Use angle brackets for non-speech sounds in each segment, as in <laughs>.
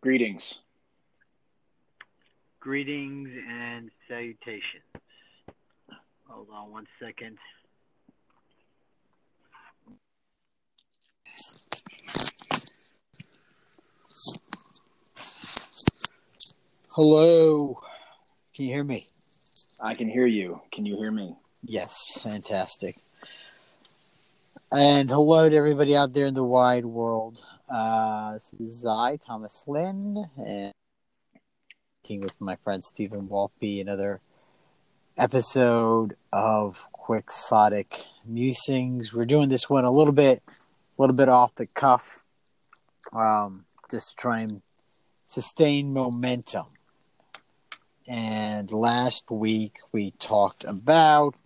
Greetings. Greetings and salutations. Hold on one second. Hello. Can you hear me? I can hear you. Can you hear me? Yes, fantastic. And hello to everybody out there in the wide world. Uh, this is I, Thomas Lynn, and working with my friend Stephen Walpy, another episode of Quixotic Musings. We're doing this one a little bit, a little bit off the cuff, um, just to try and sustain momentum. And last week we talked about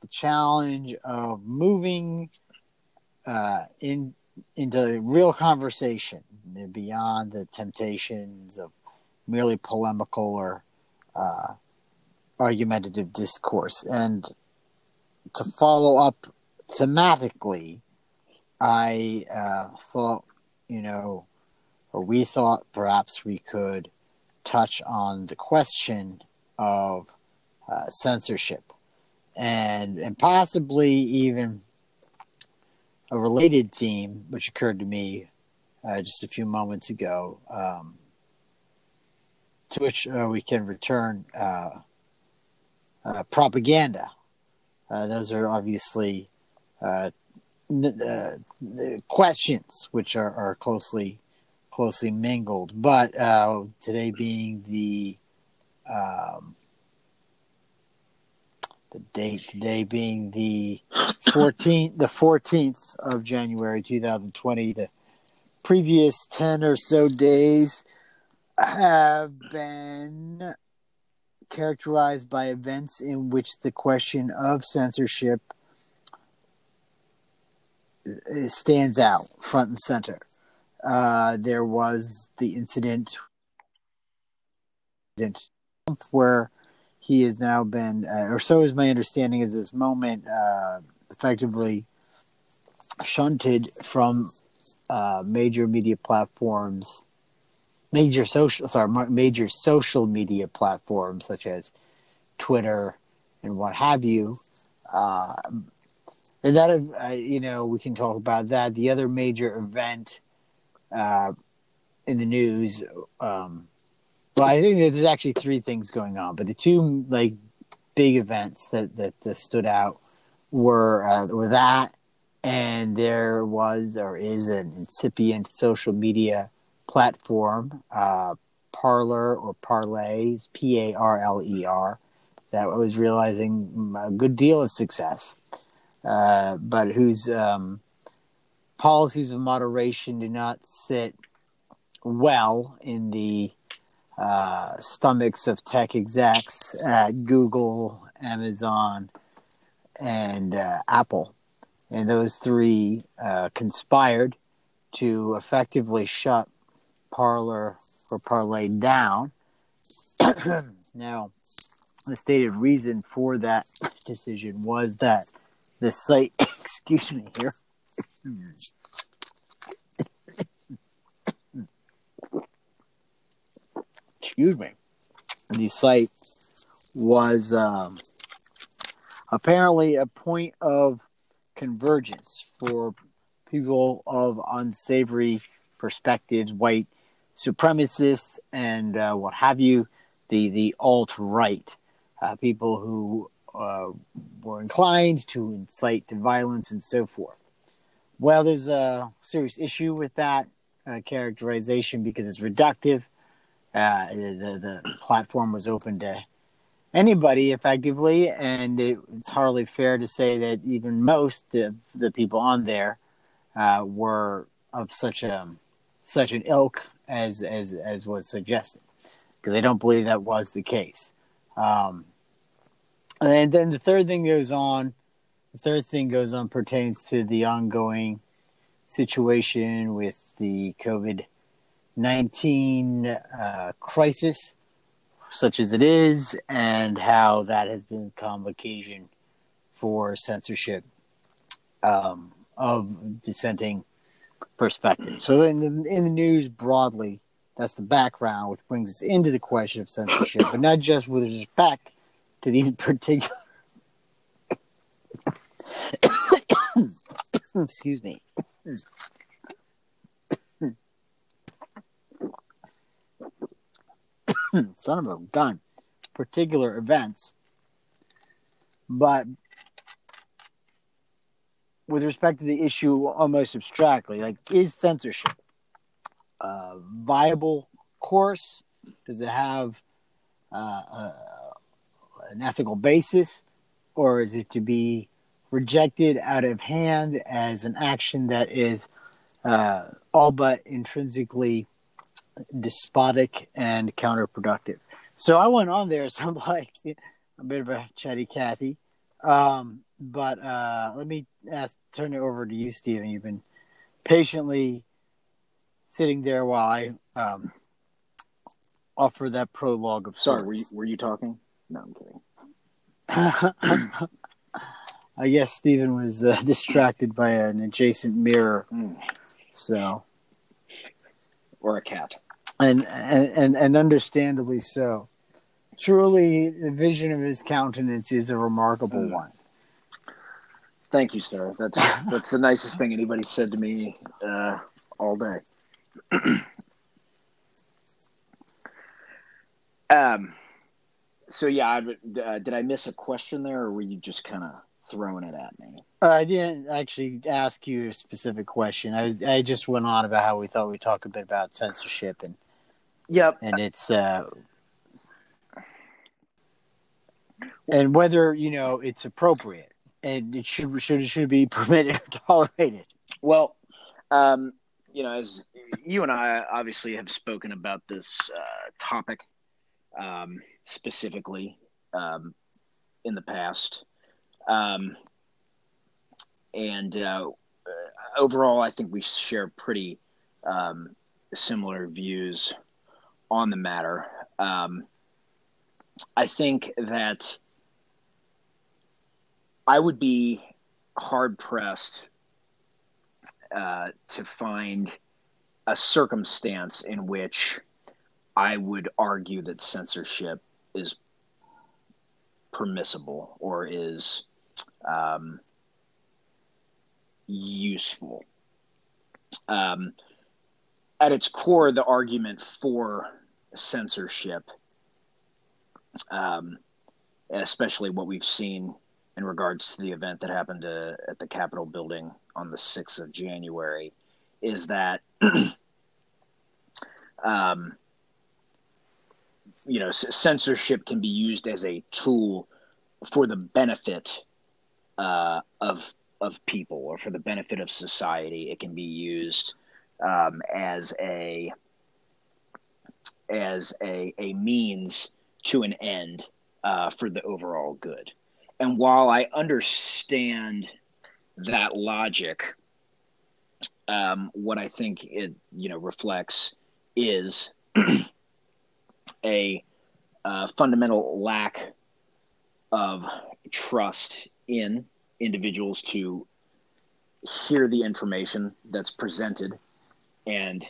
the challenge of moving uh, in into real conversation beyond the temptations of merely polemical or uh, argumentative discourse. And to follow up thematically, I uh, thought, you know, or we thought perhaps we could touch on the question of uh, censorship and and possibly even a related theme which occurred to me uh, just a few moments ago um, to which uh, we can return uh, uh, propaganda uh, those are obviously the, the questions which are, are closely closely mingled. But uh, today being the um, the date today being the 14th the 14th of January 2020 the previous 10 or so days have been characterized by events in which the question of censorship stands out front and center. Uh, there was the incident where he has now been, uh, or so is my understanding at this moment, uh, effectively shunted from uh, major media platforms, major social, sorry, major social media platforms such as Twitter and what have you. Uh, and that, uh, you know, we can talk about that. The other major event uh, in the news. Um, well, I think there's actually three things going on, but the two like big events that that, that stood out were uh, were that, and there was or is an incipient social media platform, uh, Parler or Parlay, P A R L E R, that was realizing a good deal of success, uh, but whose um, policies of moderation do not sit well in the uh, stomachs of tech execs at Google, Amazon, and uh, Apple. And those three uh, conspired to effectively shut Parler or Parlay down. <clears throat> now, the stated reason for that decision was that the site, <coughs> excuse me here, Excuse me. The site was um, apparently a point of convergence for people of unsavory perspectives, white supremacists, and uh, what have you, the, the alt right, uh, people who uh, were inclined to incite to violence and so forth. Well, there's a serious issue with that uh, characterization because it's reductive. Uh, the the platform was open to anybody effectively, and it, it's hardly fair to say that even most of the people on there uh, were of such a such an ilk as as as was suggested, because I don't believe that was the case. Um, and then the third thing goes on the third thing goes on pertains to the ongoing situation with the COVID 19 uh, crisis, such as it is, and how that has become occasion for censorship um, of dissenting perspectives. So, in the, in the news broadly, That's the background, which brings us into the question of censorship, but not just with respect to these <laughs> particular. <coughs> Excuse me. <clears throat> Son of a gun. Particular events. But with respect to the issue almost abstractly, like is censorship a viable course? Does it have uh, uh, an ethical basis, or is it to be rejected out of hand as an action that is uh, all but intrinsically despotic and counterproductive? So I went on there, <laughs> so I'm like a bit of a chatty Cathy. Um, but uh, let me ask, turn it over to you, Stephen. You've been patiently sitting there while I um, offer that prologue of Sorry, were you, were you talking? No, I'm kidding. <coughs> I guess Stephen was uh, <laughs> distracted by an adjacent mirror, Mm. so Or a cat. And and and, and understandably so. Truly, the vision of his countenance is a remarkable Mm. one. Thank you, sir. That's <laughs> that's the nicest thing anybody said to me uh, all day. <clears throat> um. So yeah, I, uh, did I miss a question there, or were you just kind of throwing it at me? Uh, I didn't actually ask you a specific question. I I just went on about how we thought we'd talk a bit about censorship and Yep. and it's uh and whether you know it's appropriate and it should should should be <laughs> permitted or tolerated. Well, um, you know, as you and I obviously have spoken about this uh, topic um, specifically um, in the past, um, and uh, overall, I think we share pretty um, similar views on the matter. Um, I think that I would be hard pressed uh, to find a circumstance in which I would argue that censorship is permissible or is um, useful. Um, at its core, the argument for censorship, um, especially what we've seen in regards to the event that happened uh, at the Capitol building on the 6th of January is that <clears throat> um, you know censorship can be used as a tool for the benefit uh, of of people or for the benefit of society. It can be used um, as a as a a means to an end uh, for the overall good. And while I understand that logic, um, what I think it you know reflects is <clears throat> a uh, fundamental lack of trust in individuals to hear the information that's presented and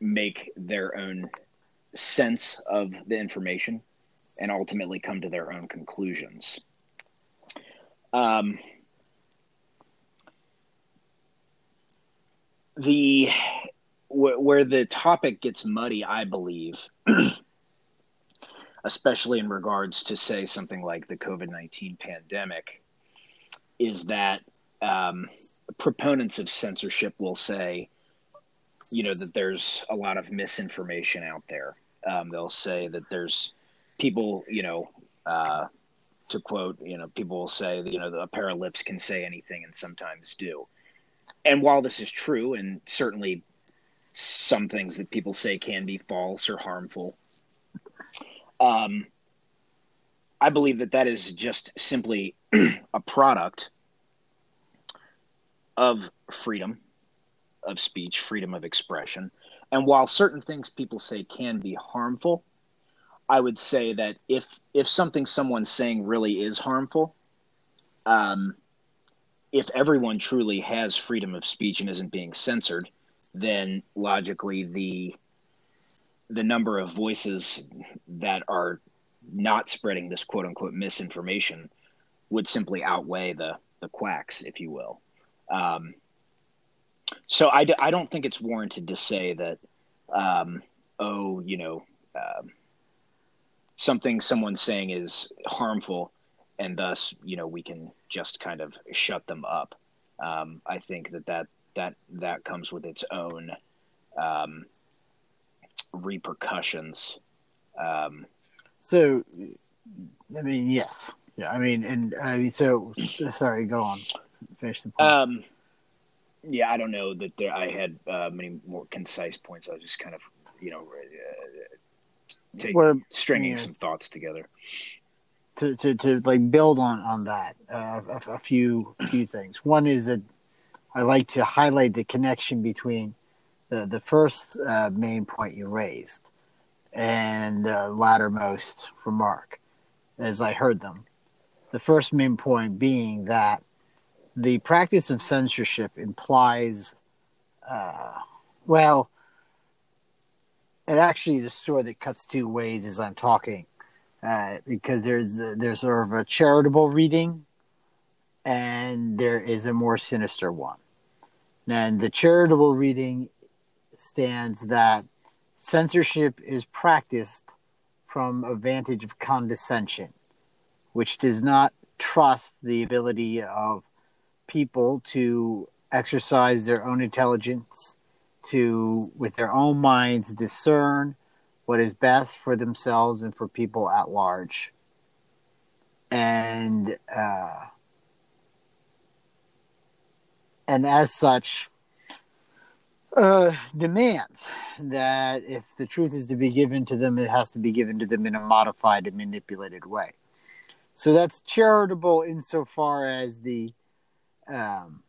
make their own sense of the information and ultimately come to their own conclusions. Um, the wh- where the topic gets muddy, I believe, <clears throat> especially in regards to say something like the COVID nineteen pandemic, is that um, proponents of censorship will say, you know, that there's a lot of misinformation out there. Um, they'll say that there's people, you know, uh, to quote, you know, people will say, you know, a pair of lips can say anything and sometimes do. And while this is true, and certainly some things that people say can be false or harmful, um, I believe that that is just simply <clears throat> a product of freedom of speech, freedom of expression. And while certain things people say can be harmful, I would say that if if something someone's saying really is harmful, um, if everyone truly has freedom of speech and isn't being censored, then logically the the number of voices that are not spreading this quote unquote misinformation would simply outweigh the the quacks, if you will. Um, so I, d- I don't think it's warranted to say that, um, oh, you know, um, something someone's saying is harmful, and thus, you know, we can just kind of shut them up. Um, I think that that that that comes with its own um, repercussions. Um, so, I mean, yes, yeah. I mean, and I mean, so sorry. Go on. Finish the point. Um, yeah, I don't know that there, I had uh, many more concise points. I was just kind of, you know, uh, take, Well, stringing yeah. some thoughts together. to, to, to like build on on that uh, a, a few few things. One is that I like to highlight the connection between the the first uh, main point you raised and the lattermost remark, as I heard them. The first main point being that the practice of censorship implies, uh, well, it actually is a sword that cuts two ways as I'm talking uh, because there's there's sort of a charitable reading, and there is a more sinister one. And the charitable reading stands that censorship is practiced from a vantage of condescension, which does not trust the ability of people to exercise their own intelligence, to with their own minds discern what is best for themselves and for people at large. And uh, and as such, uh, demands that if the truth is to be given to them, it has to be given to them in a modified and manipulated way. So that's charitable insofar as the um,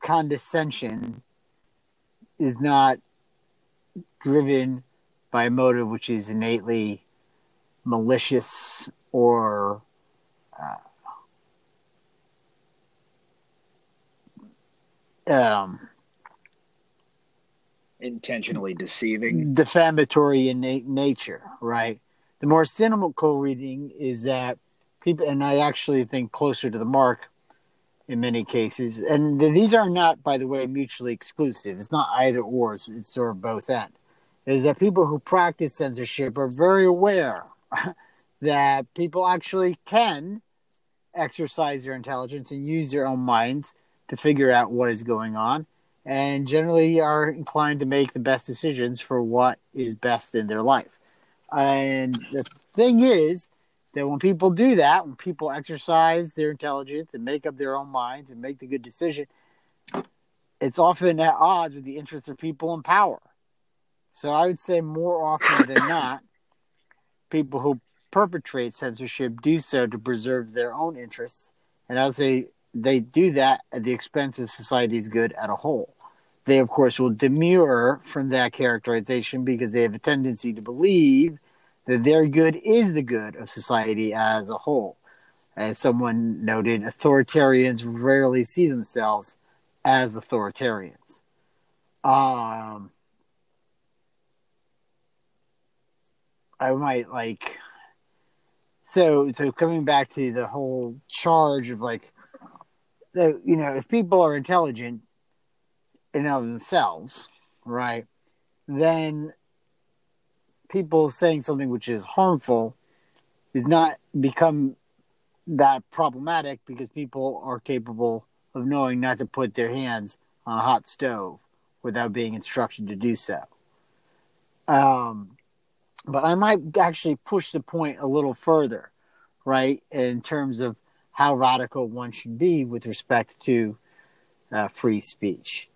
condescension is not driven by a motive which is innately malicious or uh, um, Intentionally deceiving. defamatory in na- nature, right? The more cynical reading is that people, and I actually think closer to the mark in many cases, and th- these are not, by the way, mutually exclusive. It's not either or, it's, it's sort of both end. Is that people who practice censorship are very aware <laughs> that people actually can exercise their intelligence and use their own minds to figure out what is going on and generally are inclined to make the best decisions for what is best in their life. And the thing is that when people do that, when people exercise their intelligence and make up their own minds and make the good decision, it's often at odds with the interests of people in power. So I would say more often than <coughs> not, people who perpetrate censorship do so to preserve their own interests. And I would say they do that at the expense of society's good at a whole. They, of course, will demur from that characterization because they have a tendency to believe that their good is the good of society as a whole. As someone noted, authoritarians rarely see themselves as authoritarians. Um, I might like so so coming back to the whole charge of like so you know if people are intelligent in of themselves right then people saying something which is harmful is not become that problematic because people are capable of knowing not to put their hands on a hot stove without being instructed to do so um but I might actually push the point a little further, right, in terms of how radical one should be with respect to uh, free speech.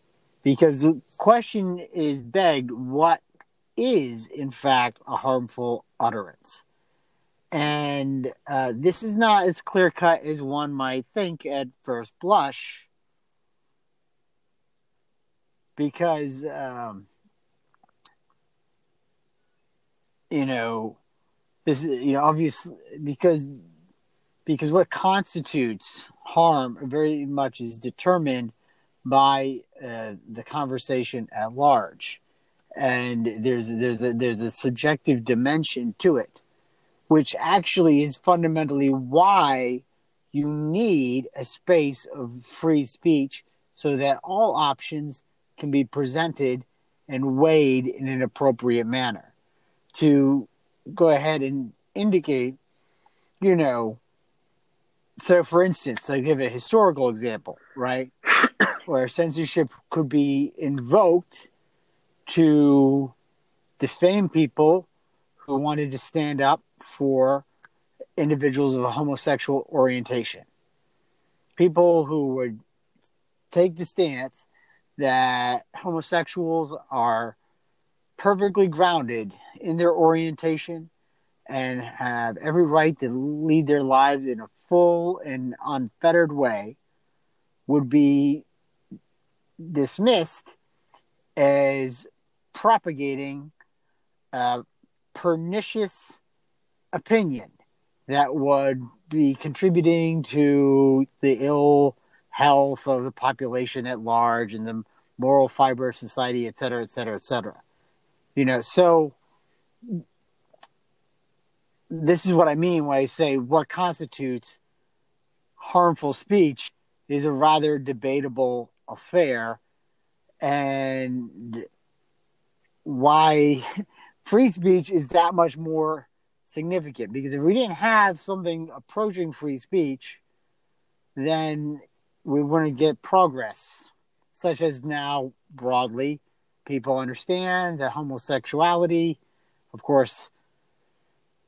Because the question is begged what is, in fact, a harmful utterance? And uh, this is not as clear cut as one might think at first blush, because. Um, you know this you know obviously because because what constitutes harm very much is determined by uh, the conversation at large and there's there's a, there's a subjective dimension to it, which actually is fundamentally why you need a space of free speech so that all options can be presented and weighed in an appropriate manner. To go ahead and indicate, you know, so for instance, I give a historical example, right? <coughs> Where censorship could be invoked to defame people who wanted to stand up for individuals of a homosexual orientation. People who would take the stance that homosexuals are perfectly grounded in their orientation and have every right to lead their lives in a full and unfettered way would be dismissed as propagating a pernicious opinion that would be contributing to the ill health of the population at large and the moral fiber of society, et cetera, et cetera, et cetera. You know, so this is what I mean when I say what constitutes harmful speech is a rather debatable affair and why free speech is that much more significant because if we didn't have something approaching free speech then we wouldn't get progress such as now broadly people understand that homosexuality of course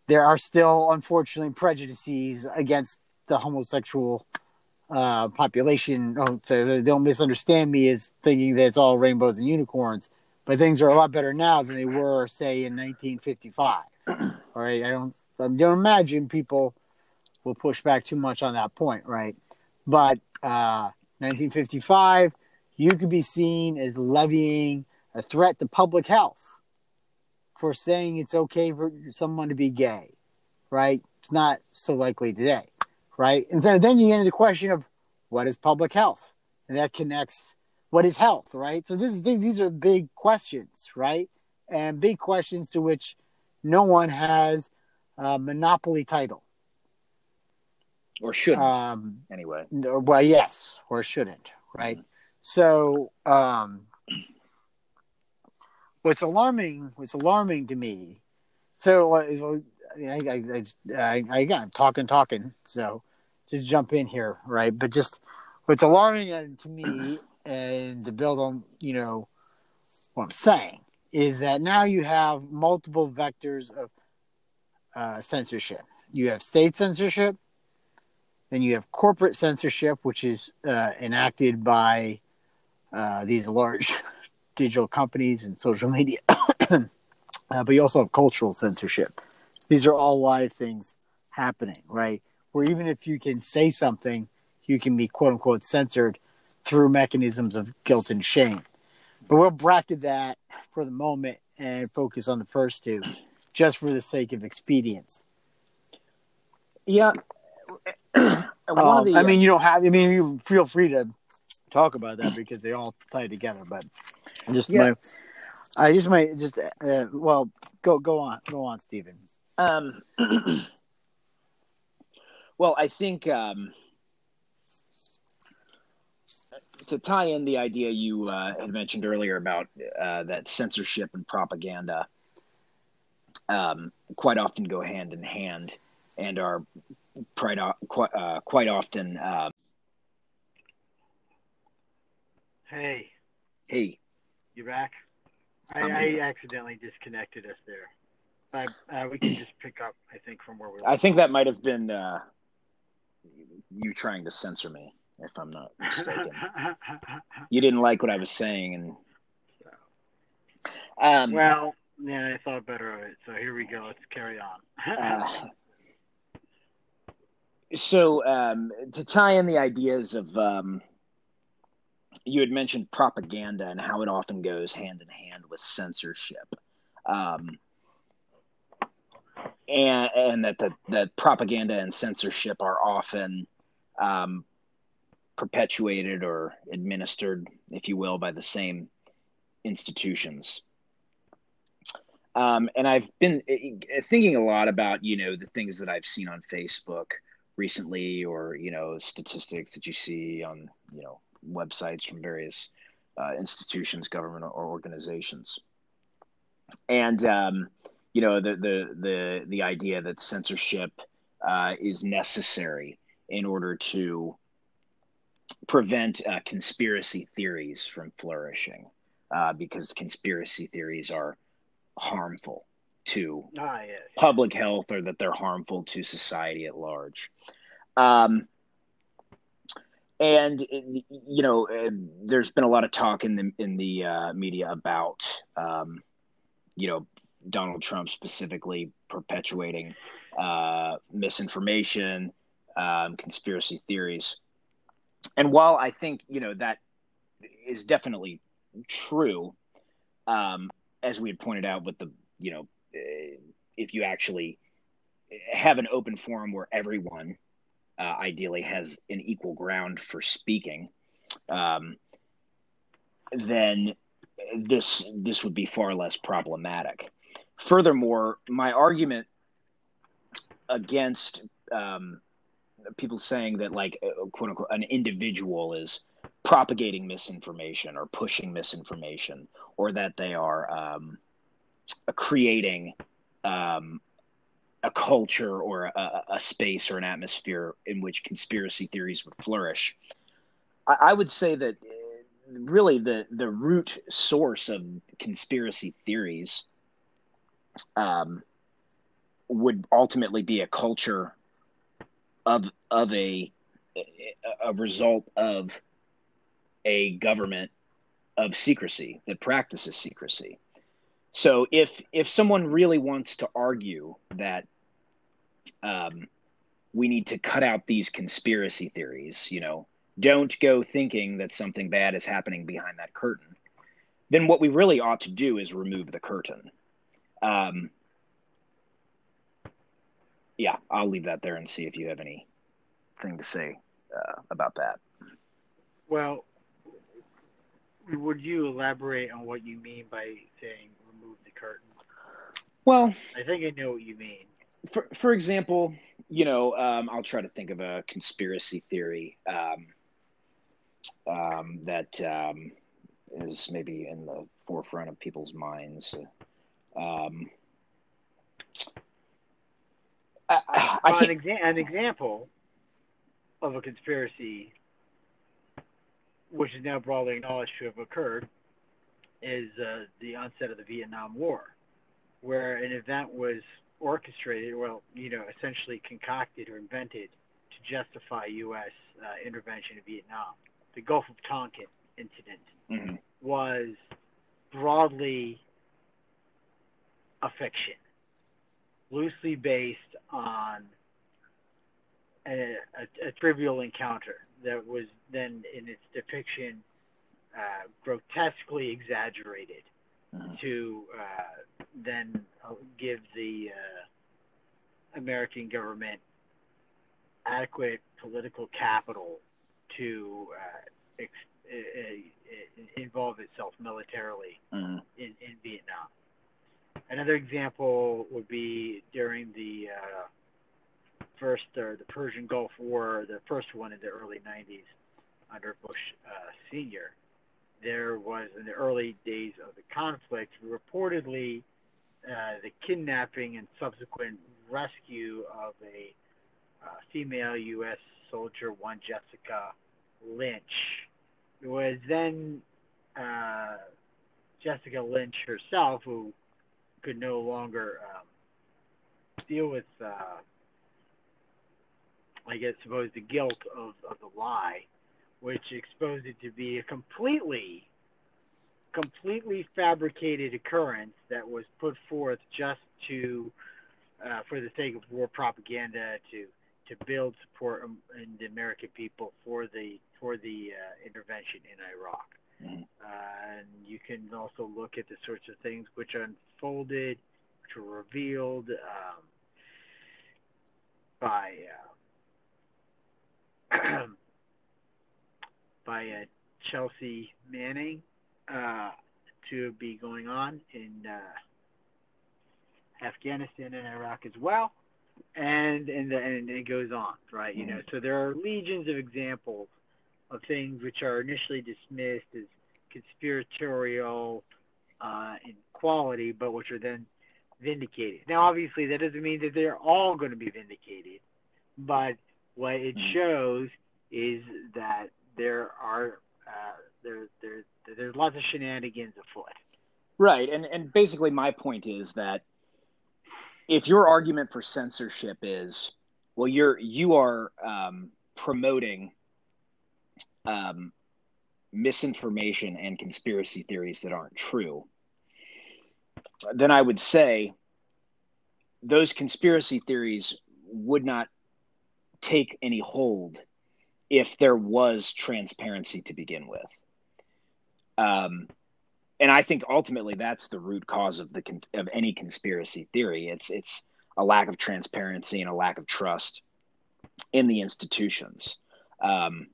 there are still unfortunately prejudices against the homosexual uh, population. Oh, so don't misunderstand me as thinking that it's all rainbows and unicorns. But things are a lot better now than they were, say, in 1955. all right, I don't, I don't imagine people will push back too much on that point, right? But uh, 1955, you could be seen as levying a threat to public health for saying it's okay for someone to be gay, right? It's not so likely today, right? And then, then you get into the question of what is public health? And that connects what is health, right? So this is, these are big questions, right? And big questions to which no one has a monopoly title. Or shouldn't, um, anyway. Well, yes, or shouldn't, right? Mm-hmm. So, um, what's alarming what's alarming to me so uh, I, I, I, I, I'm talking talking so just jump in here right but just what's alarming to me and to build on you know what i'm saying is that now you have multiple vectors of uh, censorship you have state censorship then you have corporate censorship which is uh, enacted by uh, these large <laughs> digital companies and social media. <coughs> uh, but you also have cultural censorship. These are all live things happening, right? Where even if you can say something, you can be quote unquote censored through mechanisms of guilt and shame. But we'll bracket that for the moment and focus on the first two, just for the sake of expedience. Yeah. um, the, I mean, you don't have. I mean, you feel free to talk about that because they all tie together. But just yeah. my, I just might just uh, well go go on go on, Stephen. Um, <clears throat> well, I think um, to tie in the idea you uh, had mentioned earlier about uh, that censorship and propaganda um, quite often go hand in hand and are quite quite, uh, quite often uh, Hey. Hey. You back? I, I, accidentally disconnected us there. Uh, we can just pick up, I think, from where we. I think that might have been uh, you trying to censor me, if I'm not mistaken. <laughs> you didn't like what I was saying, and. Um, well, yeah, I thought better of it. So here we go. Let's carry on. uh, so um, to tie in the ideas of um, you had mentioned propaganda and how it often goes hand in hand with censorship. Um, and and that the that propaganda and censorship are often um, perpetuated or administered, if you will, by the same institutions. Um, and I've been uh, thinking a lot about you know the things that I've seen on Facebook recently, or you know statistics that you see on you know websites from various uh, institutions, government or organizations, and um, you know the the the the idea that censorship uh, is necessary in order to prevent uh, conspiracy theories from flourishing, uh, because conspiracy theories are harmful to ah, yes. public health or that they're harmful to society at large. Um, and you know, uh, there's been a lot of talk in the in the uh, media about um, you know Donald Trump specifically perpetuating uh, misinformation, um, conspiracy theories, and while I think you know that is definitely true, um, as we had pointed out with the you know uh, if you actually have an open forum where everyone uh, ideally has an equal ground for speaking um, then this this would be far less problematic. Furthermore my argument against um, people saying that like uh, quote unquote an individual is propagating misinformation or pushing misinformation or that they are um, creating um, a culture or a, a, space or an atmosphere in which conspiracy theories would flourish. I, I, would say that uh, really the the root source of conspiracy theories um, would ultimately be a culture of of a a result of a government of secrecy that practices secrecy. So if if someone really wants to argue that um, we need to cut out these conspiracy theories, you know, don't go thinking that something bad is happening behind that curtain, then what we really ought to do is remove the curtain. Um, yeah, I'll leave that there and see if you have anything to say uh, about that. Well, would you elaborate on what you mean by saying remove the curtain? Well, I think I know what you mean. For for example, you know, um, I'll try to think of a conspiracy theory um, um, that um, is maybe in the forefront of people's minds. I, I, I an, exa- an example of a conspiracy which is now broadly acknowledged to have occurred, is uh, the onset of the Vietnam War, where an event was orchestrated, well, you know, essentially concocted or invented to justify U.S. Uh, intervention in Vietnam. The Gulf of Tonkin incident mm-hmm. was broadly a fiction, loosely based on a, a, a trivial encounter that was then in its depiction uh, grotesquely exaggerated uh-huh. to uh, then uh, give the uh, American government adequate political capital to uh, ex- uh, involve itself militarily uh-huh. in, in Vietnam. Another example would be during the first or the Persian Gulf War, the first one in the early 90s under Bush uh, Senior. There was in the early days of the conflict reportedly uh, the kidnapping and subsequent rescue of a uh, female U.S. soldier, one Jessica Lynch. It was then uh, Jessica Lynch herself who could no longer um, deal with uh, I guess, suppose the guilt of, of the lie, which exposed it to be a completely, completely fabricated occurrence that was put forth just to, uh, for the sake of war propaganda, to to build support in the American people for the for the uh, intervention in Iraq. Mm-hmm. Uh, and you can also look at the sorts of things which unfolded, which were revealed um, by uh, <clears throat> by uh, Chelsea Manning uh, to be going on in uh, Afghanistan and Iraq as well, and and the, and it goes on, right? You know, so there are legions of examples of things which are initially dismissed as conspiratorial uh, in quality, but which are then vindicated. Now, obviously, that doesn't mean that they're all going to be vindicated, but what it shows is that there are uh, there there there's lots of shenanigans afoot. Right, and and basically my point is that if your argument for censorship is well, you're you are um, promoting um, misinformation and conspiracy theories that aren't true, then I would say those conspiracy theories would not take any hold if there was transparency to begin with. Um, and I think ultimately that's the root cause of the of any conspiracy theory. It's it's a lack of transparency and a lack of trust in the institutions. Um,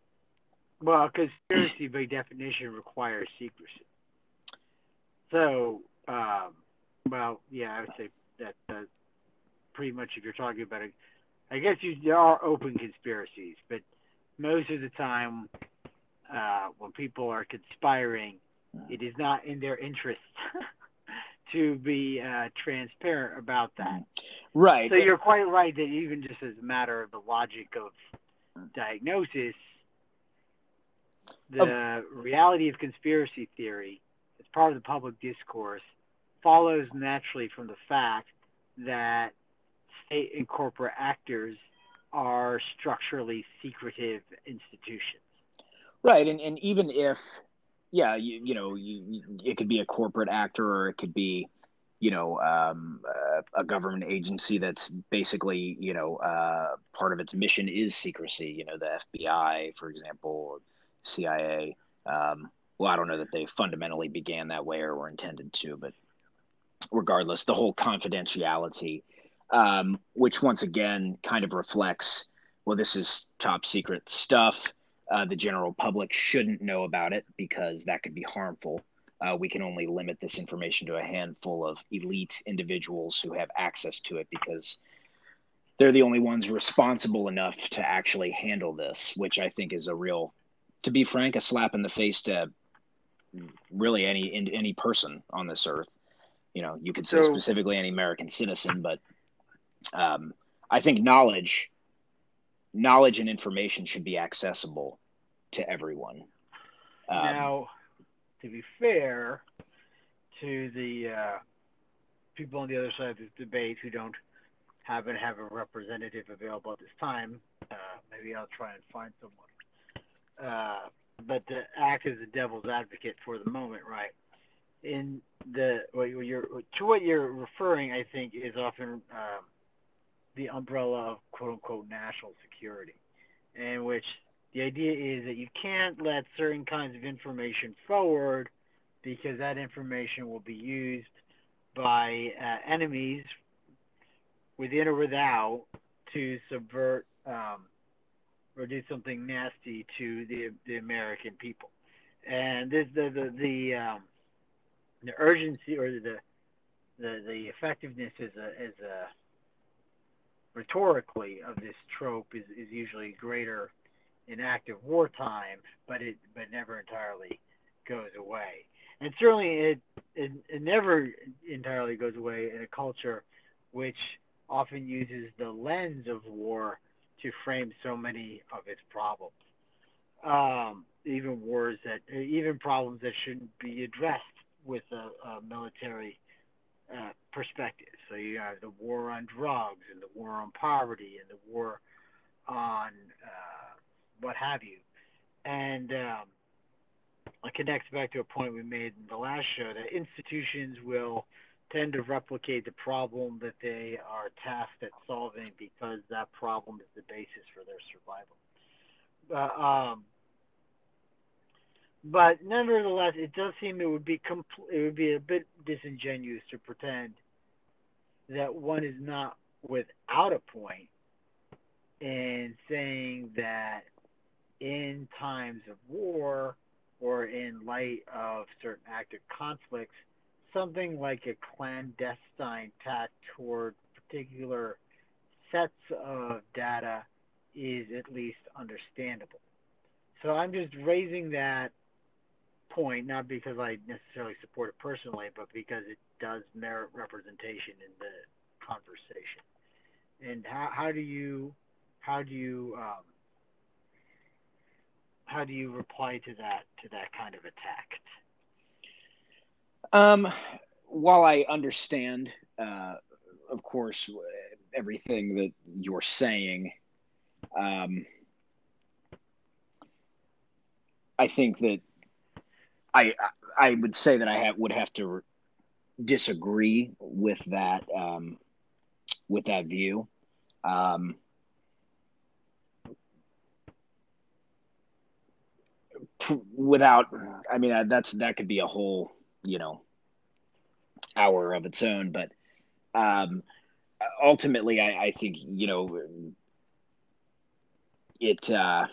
well, <clears throat> conspiracy by definition requires secrecy. So, um, well, yeah, I would say that uh, pretty much if you're talking about it, I guess you, there are open conspiracies, but most of the time, uh, when people are conspiring, it is not in their interest <laughs> to be uh, transparent about that. Right. So you're quite right that even just as a matter of the logic of diagnosis, the reality of conspiracy theory as part of the public discourse follows naturally from the fact that state and corporate actors are structurally secretive institutions. Right, and, and even if, yeah, you, you know, you, it could be a corporate actor or it could be, you know, um, uh, a government agency that's basically, you know, uh, part of its mission is secrecy. You know, the FBI, for example, CIA. Um, well, I don't know that they fundamentally began that way or were intended to, but regardless, the whole confidentiality, um, which once again kind of reflects, well, this is top secret stuff. Uh, the general public shouldn't know about it because that could be harmful. Uh, we can only limit this information to a handful of elite individuals who have access to it because they're the only ones responsible enough to actually handle this, which I think is a real to be frank, a slap in the face to really any any person on this earth. You know, you could say so, specifically any American citizen, but um, I think knowledge, knowledge and information should be accessible to everyone. Um, now, to be fair to the uh, people on the other side of this debate who don't happen to have a representative available at this time, uh, maybe I'll try and find someone uh, but to act as a devil's advocate for the moment, right? In the what you're to what you're referring, I think, is often um, the umbrella of quote unquote national security, in which the idea is that you can't let certain kinds of information forward because that information will be used by uh, enemies within or without to subvert um, or do something nasty to the the American people. And this the the the, um, the urgency or the the the effectiveness is a is a rhetorically of this trope is, is usually greater in active wartime, but it but never entirely goes away. And certainly it, it it never entirely goes away in a culture which often uses the lens of war to frame so many of its problems. Um, even wars that, even problems that shouldn't be addressed with a, a military uh, perspective. So you have the war on drugs and the war on poverty and the war on uh, what have you. And um, it connects back to a point we made in the last show that institutions will tend to replicate the problem that they are tasked at solving because that problem is the basis for their survival. Uh, um, but nevertheless, it does seem it would be compl- it would be a bit disingenuous to pretend that one is not without a point in saying that in times of war or in light of certain active conflicts, something like a clandestine tack toward particular sets of data is at least understandable. So I'm just raising that point, not because I necessarily support it personally, but because it does merit representation in the conversation. And how, how do you how do you um, how do you reply to that to that kind of attack? Um, while I understand, uh, of course, everything that you're saying, um, I think that I I would say that I have, would have to disagree with that um, with that view. Um, without, I mean, that's that could be a whole you know hour of its own, but um, ultimately, I, I think you know it. Uh,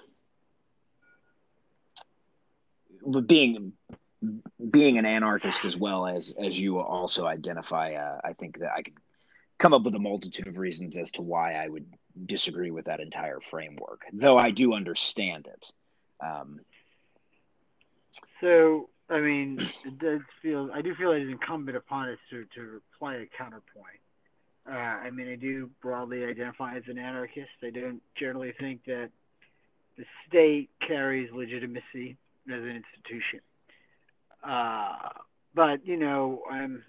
being being an anarchist as well as as you also identify, uh, I think that I could come up with a multitude of reasons as to why I would disagree with that entire framework, though I do understand it. Um, so, I mean, it does feel I do feel it is incumbent upon us to to reply a counterpoint. Uh, I mean, I do broadly identify as an anarchist. I don't generally think that the state carries legitimacy as an institution. Uh, but you know, I'm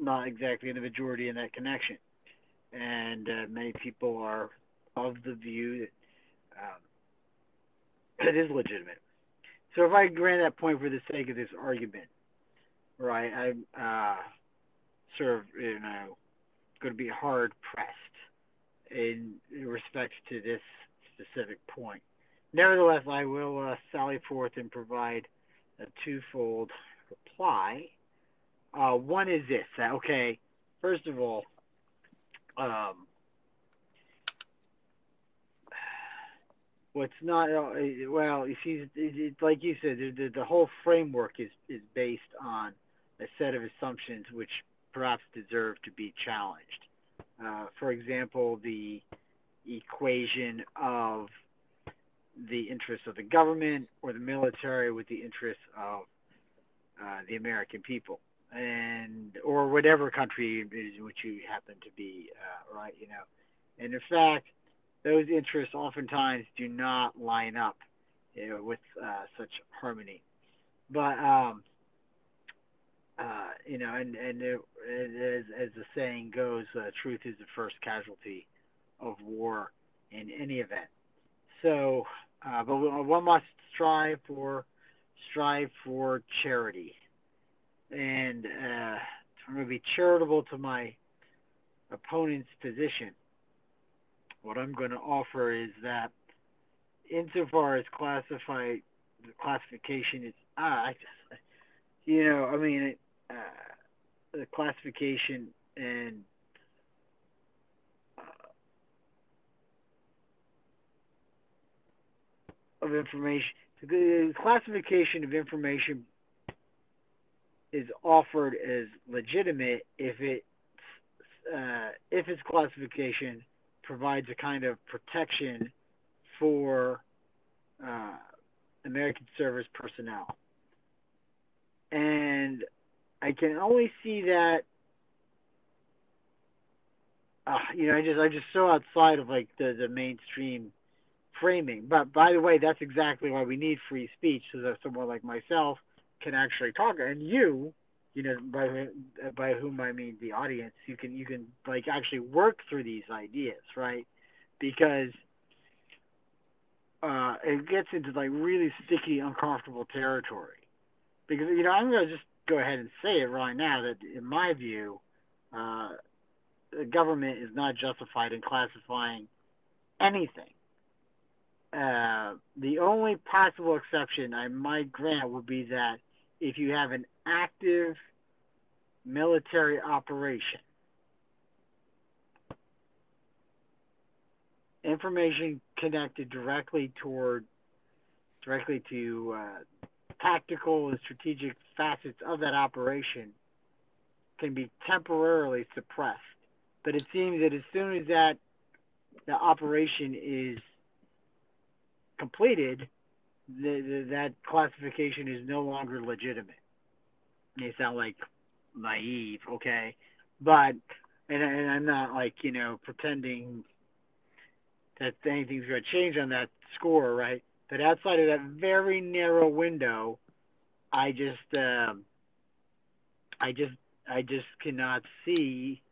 not exactly in the majority in that connection, and uh, many people are of the view that um, it is legitimate. So if I grant that point for the sake of this argument, right, I'm uh, sort of you know going to be hard pressed in respect to this specific point. Nevertheless, I will uh, sally forth and provide a twofold reply. Uh, one is this: that, okay, first of all, um, what's not uh, well, you see, like you said, the, the whole framework is is based on a set of assumptions which perhaps deserve to be challenged. Uh, for example, the equation of the interests of the government or the military with the interests of uh, the American people and or whatever country in which you happen to be, uh, right? You know, and in fact, those interests oftentimes do not line up you know, with uh, such harmony. But um, uh, you know, and and it, as as the saying goes, uh, truth is the first casualty of war in any event. So uh, but one must strive for strive for charity, and uh, I'm going to be charitable to my opponent's position. What I'm going to offer is that, insofar as classified the classification is ah, I just you know I mean it, uh, the classification and of information. The classification of information is offered as legitimate if it uh, if its classification provides a kind of protection for uh, American service personnel. And I can only see that uh, you know, I just I just so outside of like the, the mainstream framing. But by the way, that's exactly why we need free speech, so that someone like myself can actually talk. And you, you know, by by whom I mean the audience, you can you can like actually work through these ideas, right? Because uh, it gets into like really sticky, uncomfortable territory. Because you know, I'm gonna just go ahead and say it right now that in my view, uh, the government is not justified in classifying anything uh, the only possible exception I might grant would be that if you have an active military operation, information connected directly toward directly to uh, tactical and strategic facets of that operation can be temporarily suppressed. But it seems that as soon as that the operation is completed, the, the, that classification is no longer legitimate. They sound like naive, okay, but and, and I'm not like you know pretending that anything's going to change on that score, right? But outside of that very narrow window, I just, um, I just, I just cannot see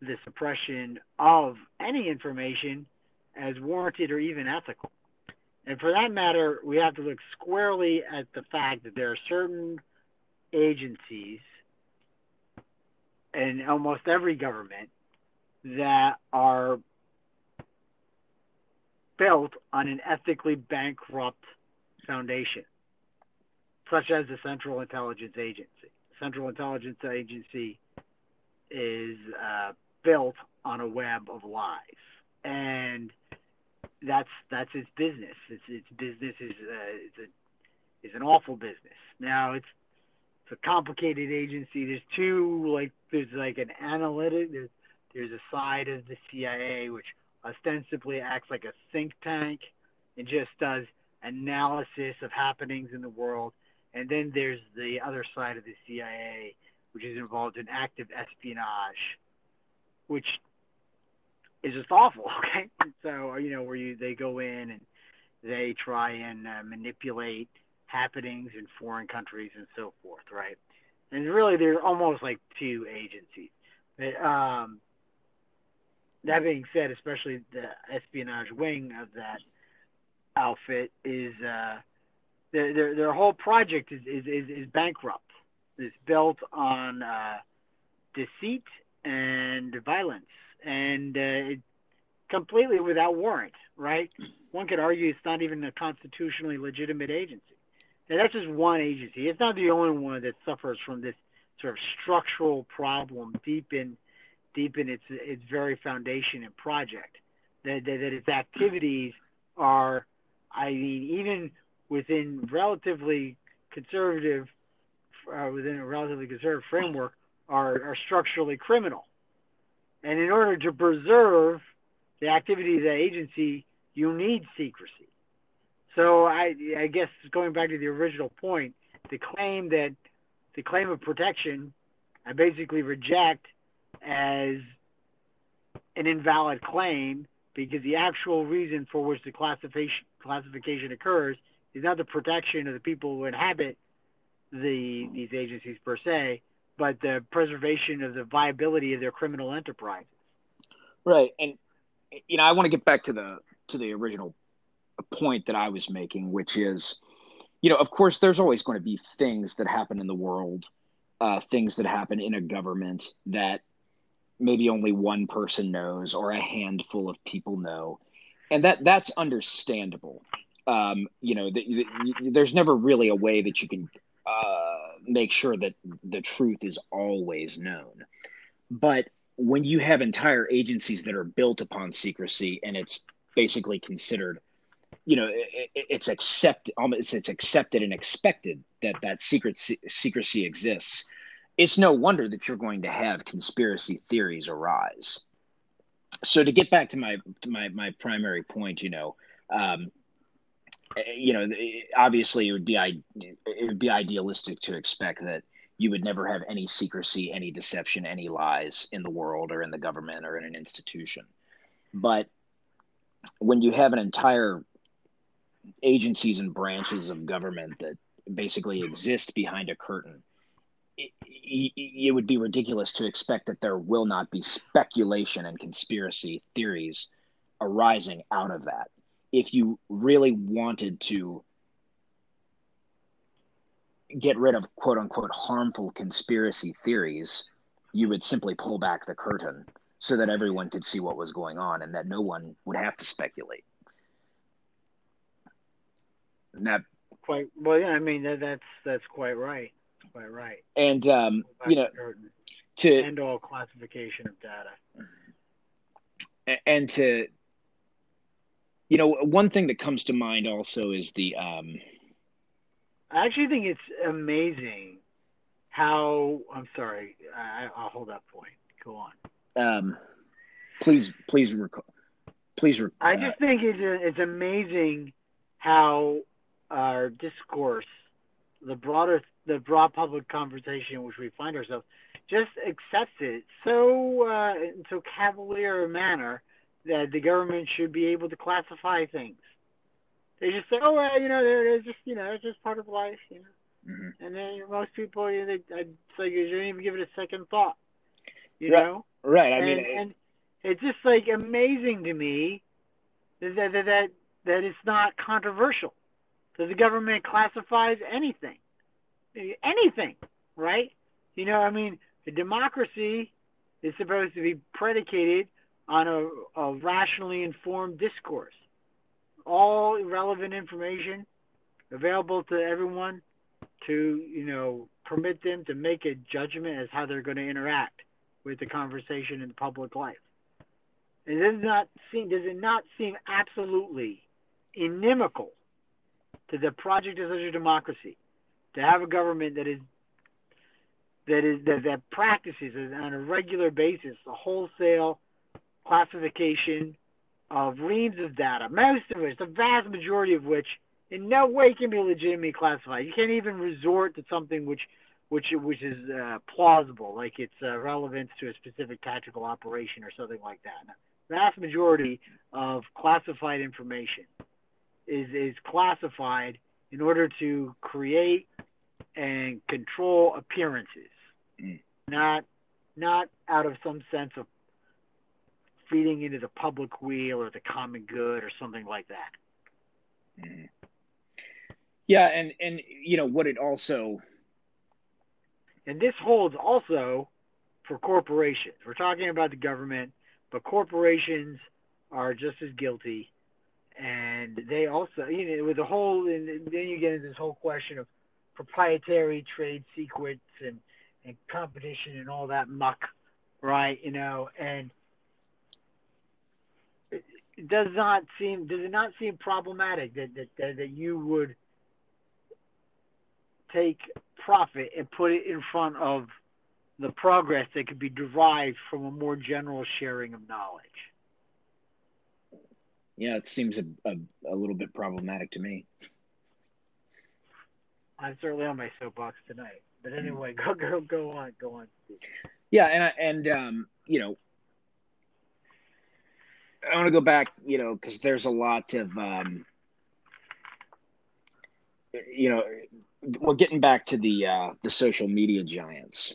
the suppression of any information as warranted or even ethical. And for that matter, we have to look squarely at the fact that there are certain agencies in almost every government that are built on an ethically bankrupt foundation, such as the Central Intelligence Agency. Central Intelligence Agency is uh, built on a web of lies, and that's that's its business. Its its business is uh, it's a is an awful business. Now it's it's a complicated agency. There's two like there's like an analytic. There's there's a side of the CIA which ostensibly acts like a think tank and just does analysis of happenings in the world. And then there's the other side of the CIA, which is involved in active espionage, which is just awful. <laughs> Okay, so you know where you they go in and they try and uh, manipulate happenings in foreign countries and so forth, right? And really, they're almost like two agencies. But um, that being said, especially the espionage wing of that outfit is uh, their, their their whole project is is, is, is bankrupt. It's built on uh, deceit and violence, and uh, completely without warrant. Right? One could argue it's not even a constitutionally legitimate agency. And that's just one agency. It's not the only one that suffers from this sort of structural problem deep in deep in its its very foundation and project. That, that, that its activities are, I mean, even within relatively conservative, uh, within a relatively conservative framework, are, are structurally criminal. And in order to preserve the activity of the agency, you need secrecy. So I, I guess going back to the original point, the claim that the claim of protection, I basically reject as an invalid claim because the actual reason for which the classification classification occurs is not the protection of the people who inhabit the these agencies per se, but the preservation of the viability of their criminal enterprises. Right, and you know, I want to get back to the to the original point that I was making, which is, you know, of course, there's always going to be things that happen in the world, uh, things that happen in a government that maybe only one person knows or a handful of people know. And that that's understandable. Um, you know the, the, there's never really a way that you can make sure that the truth is always known but when you have entire agencies that are built upon secrecy and it's basically considered you know it, it's accepted almost it's accepted and expected that that secret secrecy exists it's no wonder that you're going to have conspiracy theories arise. So to get back to my to my my primary point, you know, um, Eh, you know, eh, obviously it would be it would be idealistic to expect that you would never have any secrecy, any deception, any lies in the world or in the government or in an institution. But when you have an entire agencies and branches of government that basically exist behind a curtain it, it would be ridiculous to expect that there will not be speculation and conspiracy theories arising out of that. If you really wanted to get rid of quote unquote harmful conspiracy theories, you would simply pull back the curtain so that everyone could see what was going on and that no one would have to speculate. And that quite well, yeah. I mean that, that's that's quite right. Quite right. And um, you know, to end all classification of data. And to you know, one thing that comes to mind also is the um I actually think it's amazing how I'm sorry, I, I'll hold that point. Go on. Um, please, please, rec- please. Rec- I just think it's it's amazing how our discourse, the broader the broad public conversation in which we find ourselves, just accepts it so uh, in so cavalier a manner that the government should be able to classify things. They just say, "Oh, well, you know, they're just you know, it's just part of life," you know. mhm. And then most people, you know, they, it's like you don't even give it a second thought, you Right. know. Right. I and, mean, and it's just like amazing to me that that that that, that it's not controversial that the government classifies anything, anything, right? You know, I mean, a democracy is supposed to be predicated on a, a rationally informed discourse, all relevant information available to everyone to you know permit them to make a judgment as how they're going to interact with the conversation in public life. It does not seem does it not seem absolutely inimical to the project of such a democracy to have a government that is that is that, that practices on a regular basis the wholesale classification of reams of data, most of which, the vast majority of which, in no way can be legitimately classified. You can't even resort to something which which which is uh, plausible, like its uh, relevance to a specific tactical operation or something like that. Now, vast majority of classified information is is classified in order to create and control appearances, Mm. not not out of some sense of feeding into the public weal or the common good or something like that. Mhm. Yeah, and and you know what it also And this holds also for corporations. We're talking about the government, but corporations are just as guilty. And they also, you know, with the whole, and then you get into this whole question of proprietary trade secrets and, and competition and all that muck, right? You know, and does not seem, does it not seem problematic that, that, that, that you would take profit and put it in front of the progress that could be derived from a more general sharing of knowledge. yeah, it seems a, a, a little bit problematic to me. I'm certainly on my soapbox tonight. But anyway, go go go on, go on. Yeah, and I, and um, you know, I want to go back, you know, because there's a lot of, um, you know, well, getting back to the uh, the social media giants.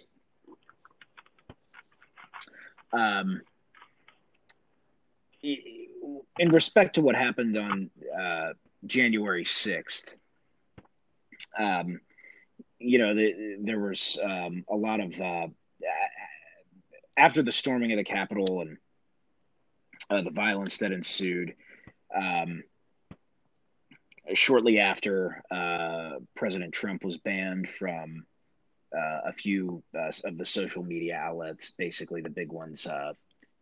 Um, in respect to what happened on uh, January sixth, um, you know, the, there was um, a lot of uh, after the storming of the Capitol and uh, the violence that ensued. Um, shortly after, uh, President Trump was banned from uh, a few uh, of the social media outlets, basically the big ones, uh,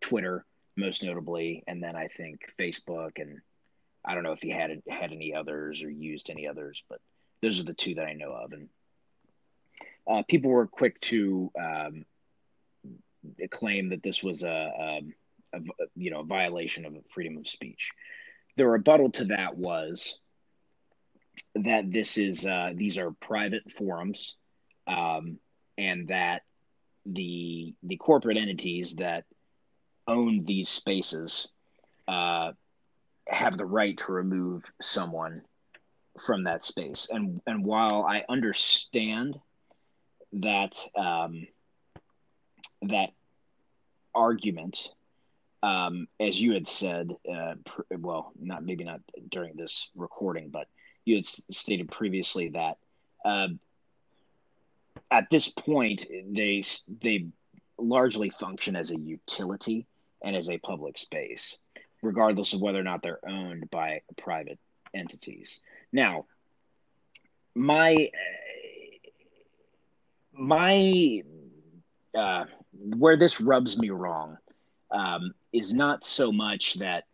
Twitter, most notably, and then I think Facebook, and I don't know if he had had any others or used any others, but those are the two that I know of, and uh, people were quick to um, claim that this was a, a, a you know a violation of freedom of speech. The rebuttal to that was that this is uh, these are private forums, um, and that the the corporate entities that own these spaces uh, have the right to remove someone from that space. And and while I understand that um, that argument, um, as you had said, uh, pr- well, not maybe not during this recording, but you had s- stated previously that uh, at this point they they largely function as a utility and as a public space, regardless of whether or not they're owned by private entities. Now, my my uh, where this rubs me wrong um, is not so much that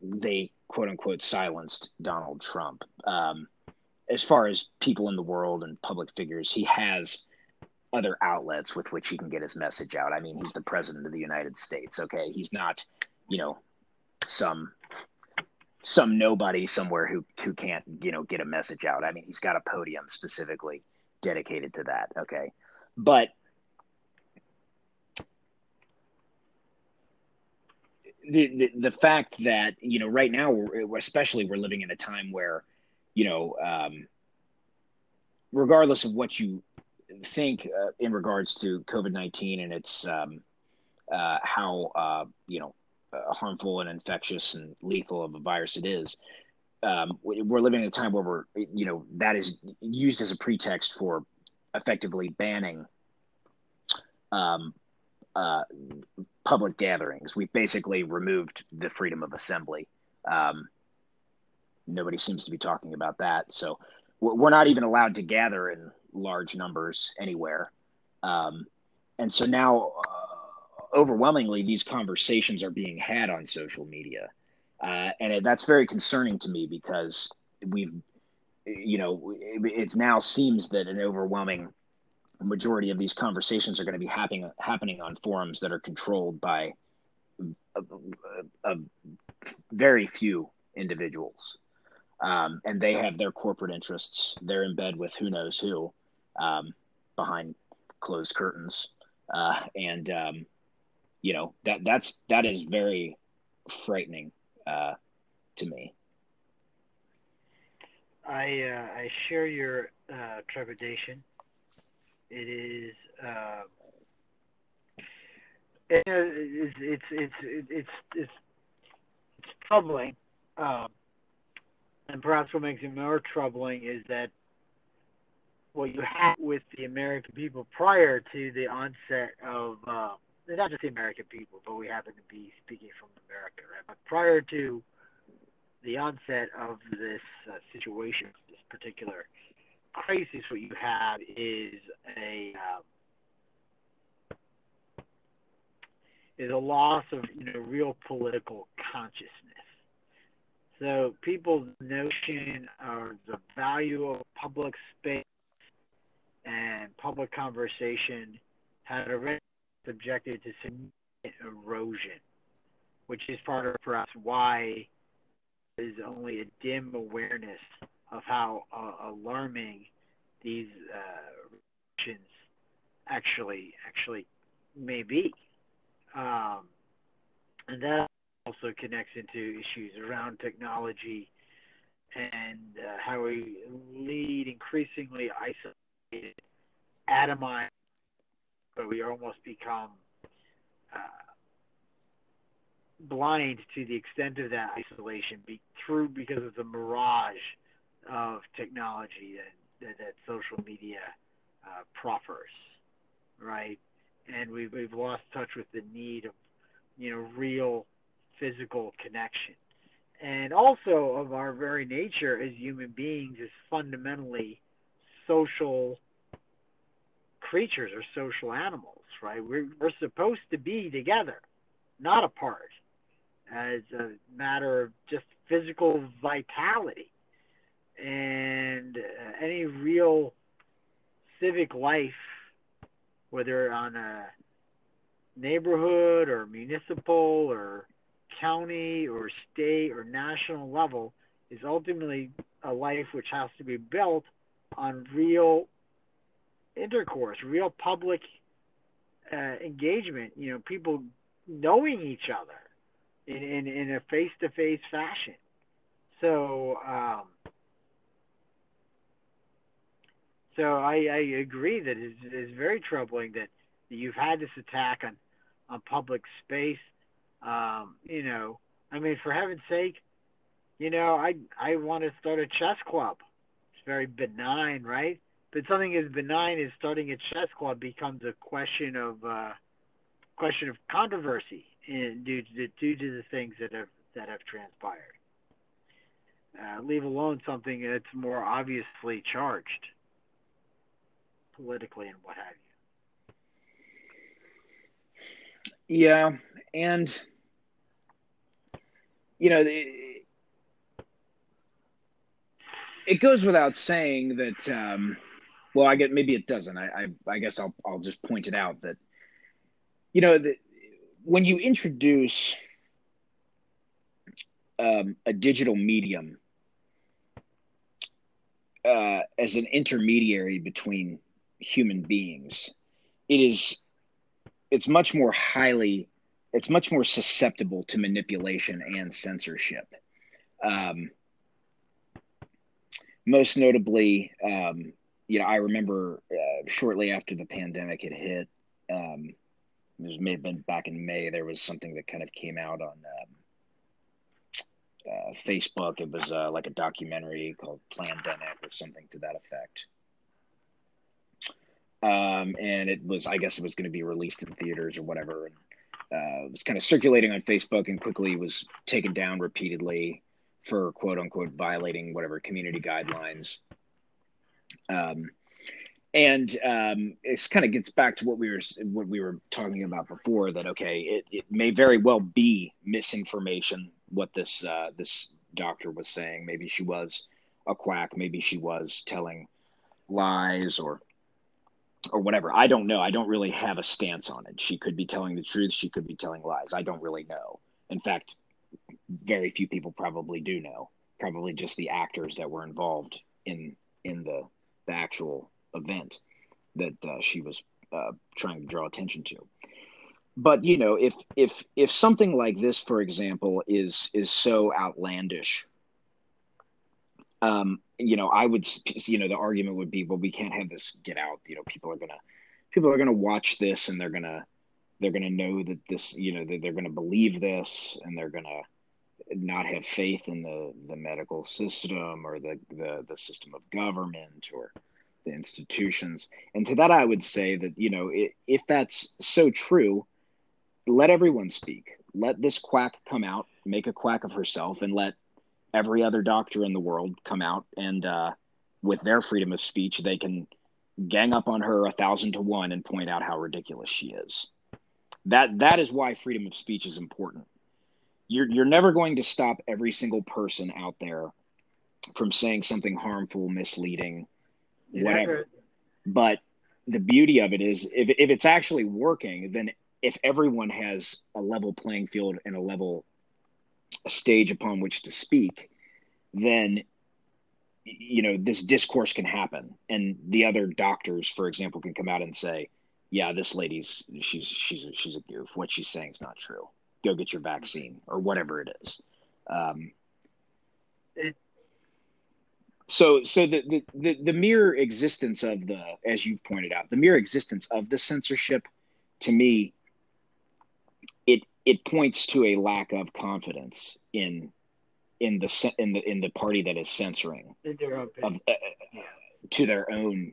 they quote unquote silenced Donald Trump. Um, as far as people in the world and public figures, he has other outlets with which he can get his message out. I mean, he's the president of the United States. Okay, he's not, you know, some some nobody somewhere who who can't you know get a message out. I mean, he's got a podium specifically dedicated to that. Okay, but the, the, fact that you know right now we're, especially we're living in a time where you know um, regardless of what you think uh, in regards to covid-19 and its um, uh, how uh, you know uh, harmful and infectious and lethal of a virus it is um, we're living in a time where we're you know that is used as a pretext for effectively banning um, uh, public gatherings. We've basically removed the freedom of assembly. Um, nobody seems to be talking about that. So we're not even allowed to gather in large numbers anywhere. Um, and so now, uh, overwhelmingly, these conversations are being had on social media. Uh, and it, that's very concerning to me because we've, you know, it, it now seems that an overwhelming majority of these conversations are going to be happening happening on forums that are controlled by a, a, a very few individuals, um, and they have their corporate interests. They're in bed with who knows who um, behind closed curtains, uh, and um, you know that that's that is very frightening uh, to me. I uh, I share your uh, trepidation it is. Uh, it, it's, it's it's it's it's it's troubling, um, and perhaps what makes it more troubling is that what you had with the American people prior to the onset of uh, not just the American people, but we happen to be speaking from America, right? But prior to the onset of this uh, situation, this particular crisis, what you have is a um, is a loss of you know real political consciousness. So people's notion of the value of public space and public conversation had already subjected to significant erosion, which is part of perhaps why there's only a dim awareness of how uh, alarming these uh, actually actually may be, um, and that also connects into issues around technology and uh, how we lead increasingly isolated, atomized, but we almost become uh, blind to the extent of that isolation be, through because of the mirage of technology that, that, that social media uh, proffers, right? And we've, we've lost touch with the need of, you know, real physical connection. And also of our very nature as human beings is fundamentally social creatures or social animals, right? We're, we're supposed to be together, not apart, as a matter of just physical vitality and uh, any real civic life, whether on a neighborhood or municipal or county or state or national level, is ultimately a life which has to be built on real intercourse, real public uh, engagement. You know, people knowing each other in in, in a face to face fashion. So um, So I, I agree that it is very troubling that you've had this attack on, on public space. Um, you know, I mean, for heaven's sake, you know, I I want to start a chess club. It's very benign, right? But something as benign as starting a chess club becomes a question of uh, question of controversy in, due to due to the things that have that have transpired. Uh, leave alone something that's more obviously charged politically and what have you. Yeah, and you know, it, it goes without saying that um, well, I get maybe it doesn't. I, I, I guess I'll I'll just point it out that you know the, when you introduce um, a digital medium uh, as an intermediary between human beings, it is it's much more highly it's much more susceptible to manipulation and censorship. Um, most notably, um, you know, I remember uh, shortly after the pandemic had hit, um, it may have been back in May, there was something that kind of came out on um, uh, Facebook. It was uh, like a documentary called Plandemic or something to that effect. Um, and it was, I guess it was going to be released in theaters or whatever. And uh, was kind of circulating on Facebook and quickly was taken down repeatedly for quote unquote violating whatever community guidelines. Um, and um, it kind of gets back to what we were what we were talking about before that okay it, it may very well be misinformation what this uh, this doctor was saying maybe she was a quack maybe she was telling lies or or whatever. I don't know. I don't really have a stance on it. She could be telling the truth. She could be telling lies. I don't really know. In fact very few people probably do know. Probably just the actors that were involved in in the the actual event that uh, she was uh, trying to draw attention to. But you know, if if if something like this, for example, is is so outlandish, um, you know, I would, you know, the argument would be, well, we can't have this get out. You know, people are gonna people are gonna watch this and they're gonna they're gonna know that this, you know, that they're gonna believe this and they're gonna not have faith in the the medical system or the the, the system of government or the institutions. And to that, I would say that, you know, if that's so true, let everyone speak. Let this quack come out, make a quack of herself, and let every other doctor in the world come out and, uh, with their freedom of speech, they can gang up on her a thousand to one and point out how ridiculous she is. That that is why freedom of speech is important. You're you're never going to stop every single person out there from saying something harmful, misleading, whatever. But the beauty of it is if, if it's actually working, then if everyone has a level playing field and a level a stage upon which to speak, then you know this discourse can happen. And the other doctors for example can come out and say yeah this lady's she's she's a, she's a goof. What she's saying is not true. Go get your vaccine or whatever it is. Um, so so the, the, the the mere existence of the as you've pointed out the mere existence of the censorship to me it points to a lack of confidence in in the in the in the party that is censoring of, uh, to their own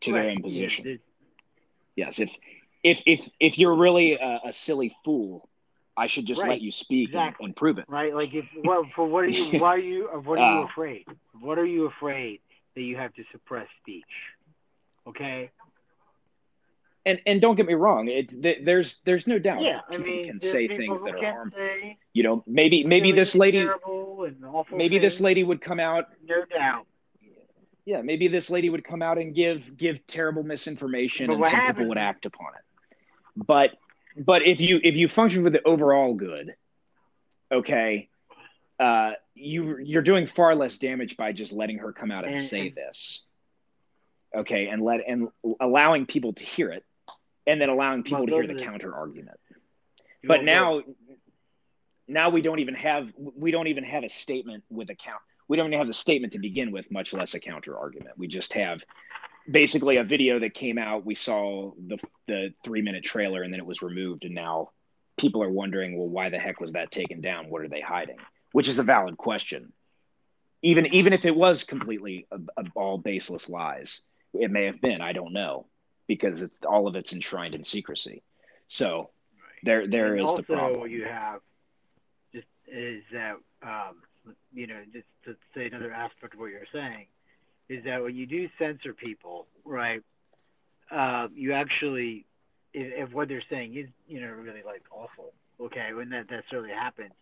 to right. their own position yeah, yes if if if if you're really a, a silly fool I should just right. let you speak exactly. and, and, prove it. Right? Like if well, for what are you? <laughs> Why are you? What are you uh, afraid? What are you afraid that you have to suppress speech? Okay. And and don't get me wrong, it th- there's there's no doubt yeah, people I mean, can say things that are harmful. Say, you know, maybe maybe this lady maybe things. this lady would come out. No doubt. Yeah, maybe this lady would come out and give give terrible misinformation, but and some people would act upon it. But but if you if you function with the overall good, okay, uh, you you're doing far less damage by just letting her come out and say this, okay, and let and allowing people to hear it, and then allowing people to hear the counter argument. But now, now we don't even have we don't even have a statement with a count. We don't even have the statement to begin with, much less a counter argument. We just have basically a video that came out. We saw the the three minute trailer, and then it was removed, and now people are wondering, well, why the heck was that taken down? What are they hiding? Which is a valid question. Even even if it was completely a, a, all baseless lies, it may have been. I don't know because it's all of it's enshrined in secrecy. So there there and is also the problem. you have just is that um, you know just to say another aspect of what you're saying is that when you do censor people, right, uh, you actually, if, if, what they're saying is, you know, really like awful, okay, when that necessarily happens,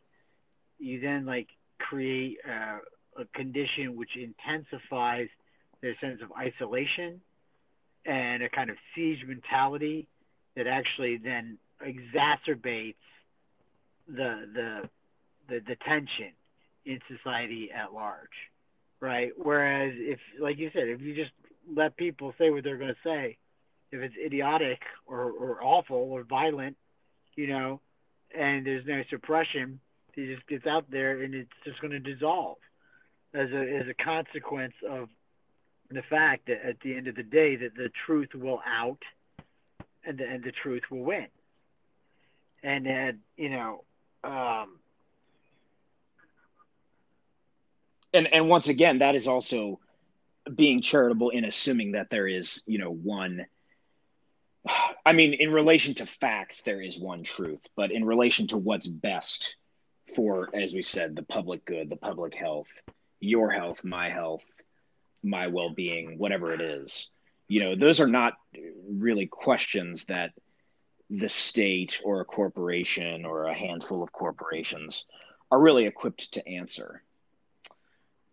you then like create uh, a condition which intensifies their sense of isolation and a kind of siege mentality that actually then exacerbates the the the, the tension in society at large, right? Whereas if, like you said, if you just let people say what they're going to say, if it's idiotic or, or awful or violent, you know, and there's no suppression, it just gets out there and it's just going to dissolve as a as a consequence of the fact that at the end of the day that the truth will out and the, and the truth will win. And then, you know, um, and and once again, that is also being charitable in assuming that there is, you know, one. I mean, in relation to facts, there is one truth, but in relation to what's best for, as we said, the public good, the public health, your health, my health, my well being, whatever it is, you know, those are not really questions that the state or a corporation or a handful of corporations are really equipped to answer.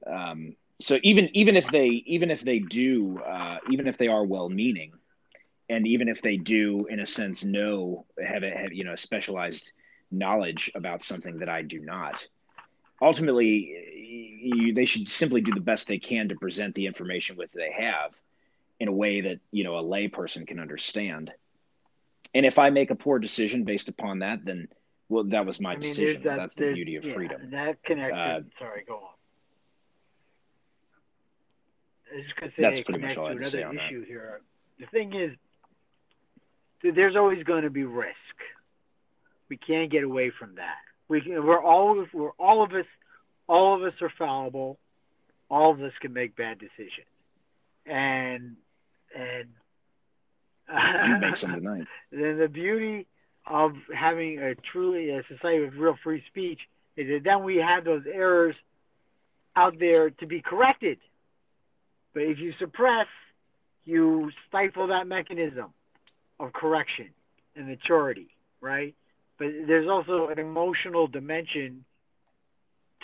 Um, so even even if they even if they do uh, even if they are well meaning, and even if they do in a sense know have a have, you know specialized knowledge about something that I do not, ultimately you, they should simply do the best they can to present the information with they have in a way that you know a layperson can understand. And if I make a poor decision based upon that, then well, that was my I mean, decision. That, That's the beauty of yeah, freedom. That connected. Uh, sorry, go on. I just That's pretty much all I another say on issue that. here. The thing is, there's always going to be risk. We can't get away from that. We can, we're all we're all of us all of us are fallible. All of us can make bad decisions, and and you <laughs> make some tonight. Then the beauty of having a truly a society with real free speech is that then we have those errors out there to be corrected. But if you suppress, you stifle that mechanism of correction and maturity, right? But there's also an emotional dimension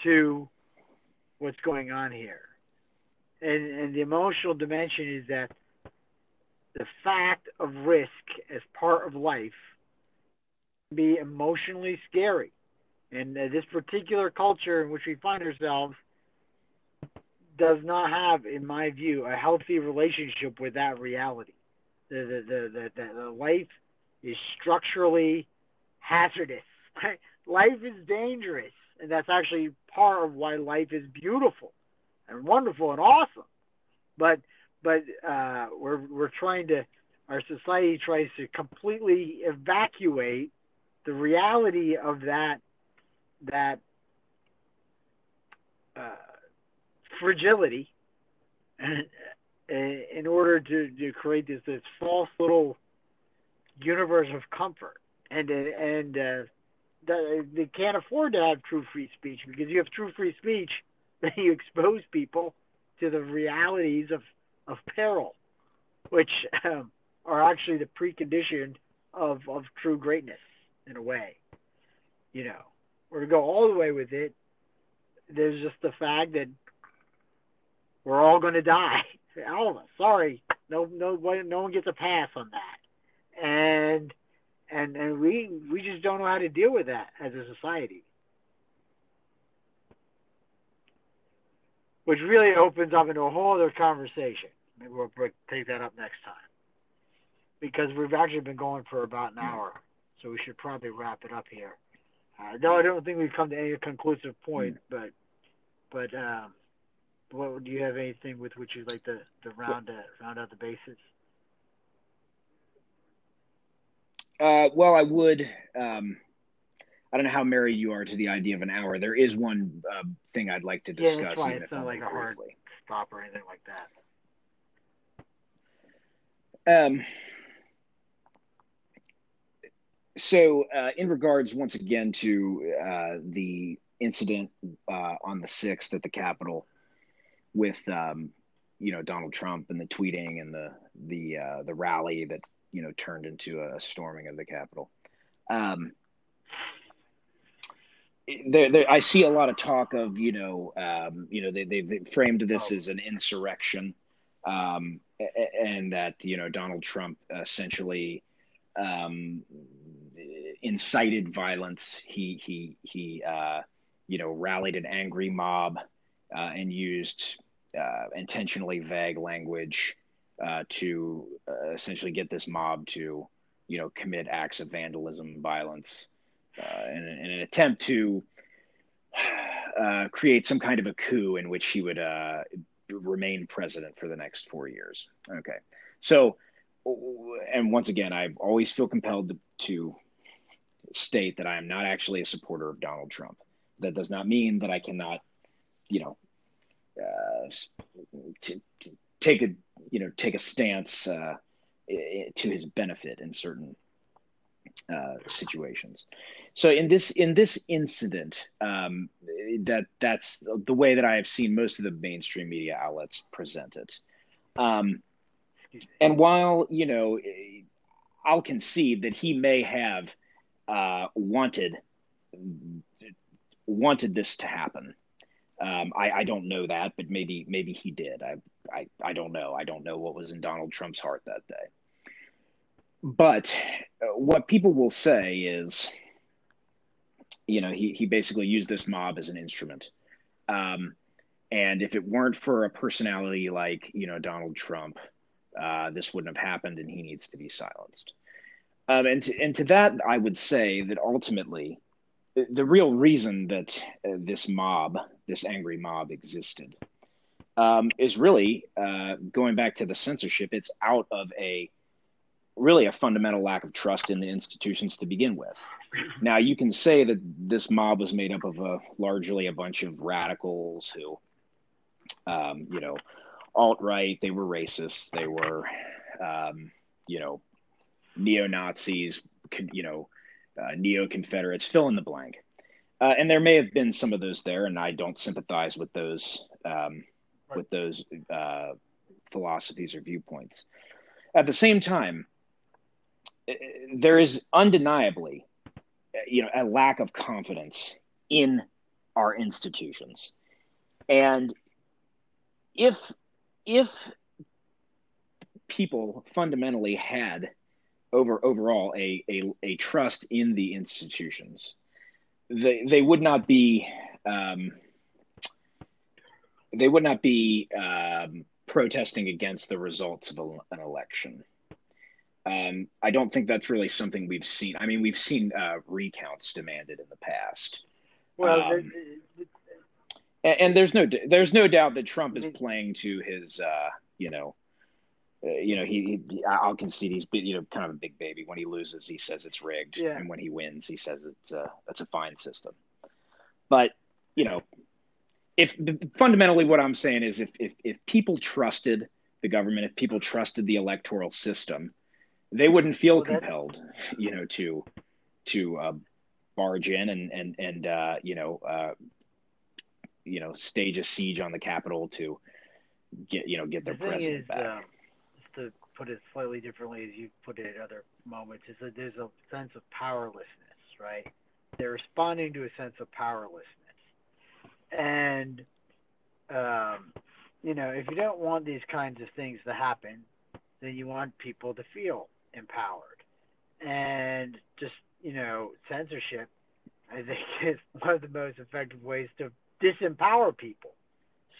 to what's going on here. And, and the emotional dimension is that the fact of risk as part of life can be emotionally scary. And uh, this particular culture in which we find ourselves does not have, in my view, a healthy relationship with that reality. The, the, the, the, the life is structurally hazardous. <laughs> life is dangerous. And that's actually part of why life is beautiful and wonderful and awesome. But but uh, we're we're trying to our society tries to completely evacuate the reality of that that uh, fragility <clears throat> in order to, to create this this false little universe of comfort and and uh, they can't afford to have true free speech because you have true free speech <laughs> then you expose people to the realities of of peril, which um, are actually the precondition of of true greatness in a way. You know, or to go all the way with it, there's just the fact that we're all going to die. <laughs> All of us. Sorry, no, no, no one gets a pass on that, and and and we we just don't know how to deal with that as a society. which really opens up into a whole other conversation. Maybe we'll take that up next time because we've actually been going for about an hour, so we should probably wrap it up here. Uh, no, I don't think we've come to any conclusive point, but but um, what do you have anything with which you'd like to, to round uh, round out the bases? Uh, well, I would. Um, I don't know how married you are to the idea of an hour. There is one uh, thing I'd like to discuss. Yeah, that's why it's not like a hard stop or anything like that. Um. So, uh, in regards once again to uh, the incident uh, on the sixth at the Capitol with, um, you know, Donald Trump and the tweeting and the the uh, the rally that you know turned into a storming of the Capitol. Um, there, there, I see a lot of talk of, you know, um, you know, they, they've, framed this as an insurrection. Um, and that you know Donald Trump essentially um, incited violence. He he he uh, you know rallied an angry mob uh, and used uh, intentionally vague language uh, to uh, essentially get this mob to you know commit acts of vandalism and violence uh, in, in, an attempt to create some kind of a coup in which he would remain president for the next four years. Okay, so and once again, I always feel compelled to, to state that I am not actually a supporter of Donald Trump. That does not mean that I cannot, you know, uh, take a you know take a stance uh, to his benefit in certain uh, situations. So in this in this incident, um, that that's the way that I have seen most of the mainstream media outlets present it. Um, and while you know, I'll concede that he may have uh, wanted wanted this to happen. Um, I, I, don't know that, but maybe maybe he did. I, I I don't know. I don't know what was in Donald Trump's heart that day. But uh, what people will say is, you know, he he basically used this mob as an instrument. Um, and if it weren't for a personality like you know Donald Trump, uh, this wouldn't have happened, and he needs to be silenced. Um, and to, and to that, I would say that ultimately, the real reason that uh, this mob, this angry mob, existed, um, is really uh, going back to the censorship. It's out of a really a fundamental lack of trust in the institutions to begin with. Now, you can say that this mob was made up of a largely a bunch of radicals who, um, you know, alt right. They were racist. They were, um, you know, neo Nazis. You know, uh, neo Confederates. Fill in the blank. Uh, and there may have been some of those there, and I don't sympathize with those um, with those uh, philosophies or viewpoints. At the same time, uh, there is undeniably, uh, you know, a lack of confidence in our institutions, and if if people fundamentally had over overall a, a, a trust in the institutions, they they would not be um, they would not be um, protesting against the results of a, an election. Um, I don't think that's really something we've seen. I mean, we've seen uh, recounts demanded in the past. Well, um, and, and, there's no there's no doubt that Trump is playing to his uh, you know you know he, he, I'll concede he's you know kind of a big baby. When he loses, he says it's rigged, yeah. and when he wins, he says it's a it's a fine system. But you know, if fundamentally what I'm saying is if if if people trusted the government, if people trusted the electoral system, they wouldn't feel well, compelled, you know, to to uh, barge in and and and uh, you know uh, you know stage a siege on the Capitol to get you know get their the president is, back. Put it slightly differently, as you put it at other moments, is that there's a sense of powerlessness, right? They're responding to a sense of powerlessness and, um, you know, if you don't want these kinds of things to happen, then you want people to feel empowered. And just, you know, censorship, I think, <laughs> is one of the most effective ways to disempower people.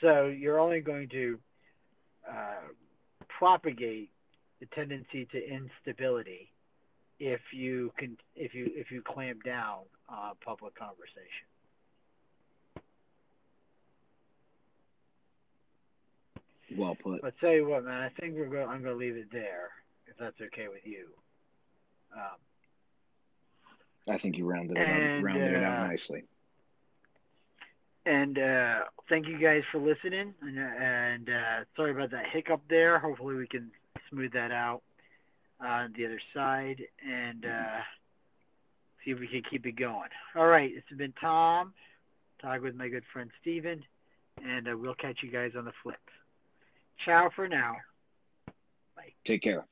So you're only going to uh, propagate the tendency to instability if you can if you if you clamp down on public conversation. Well put. But tell you what, man, I think we're going. I'm going to leave it there, if that's okay with you. Um, I think you rounded it and, up, rounded uh, it out uh, nicely. And uh, thank you guys for listening. And, and uh, sorry about that hiccup there. Hopefully, we can smooth that out on the other side and uh, see if we can keep it going. All right, this has been Tom, talking with my good friend Steven, and uh, we'll catch you guys on the flip. Ciao for now. Bye. Take care.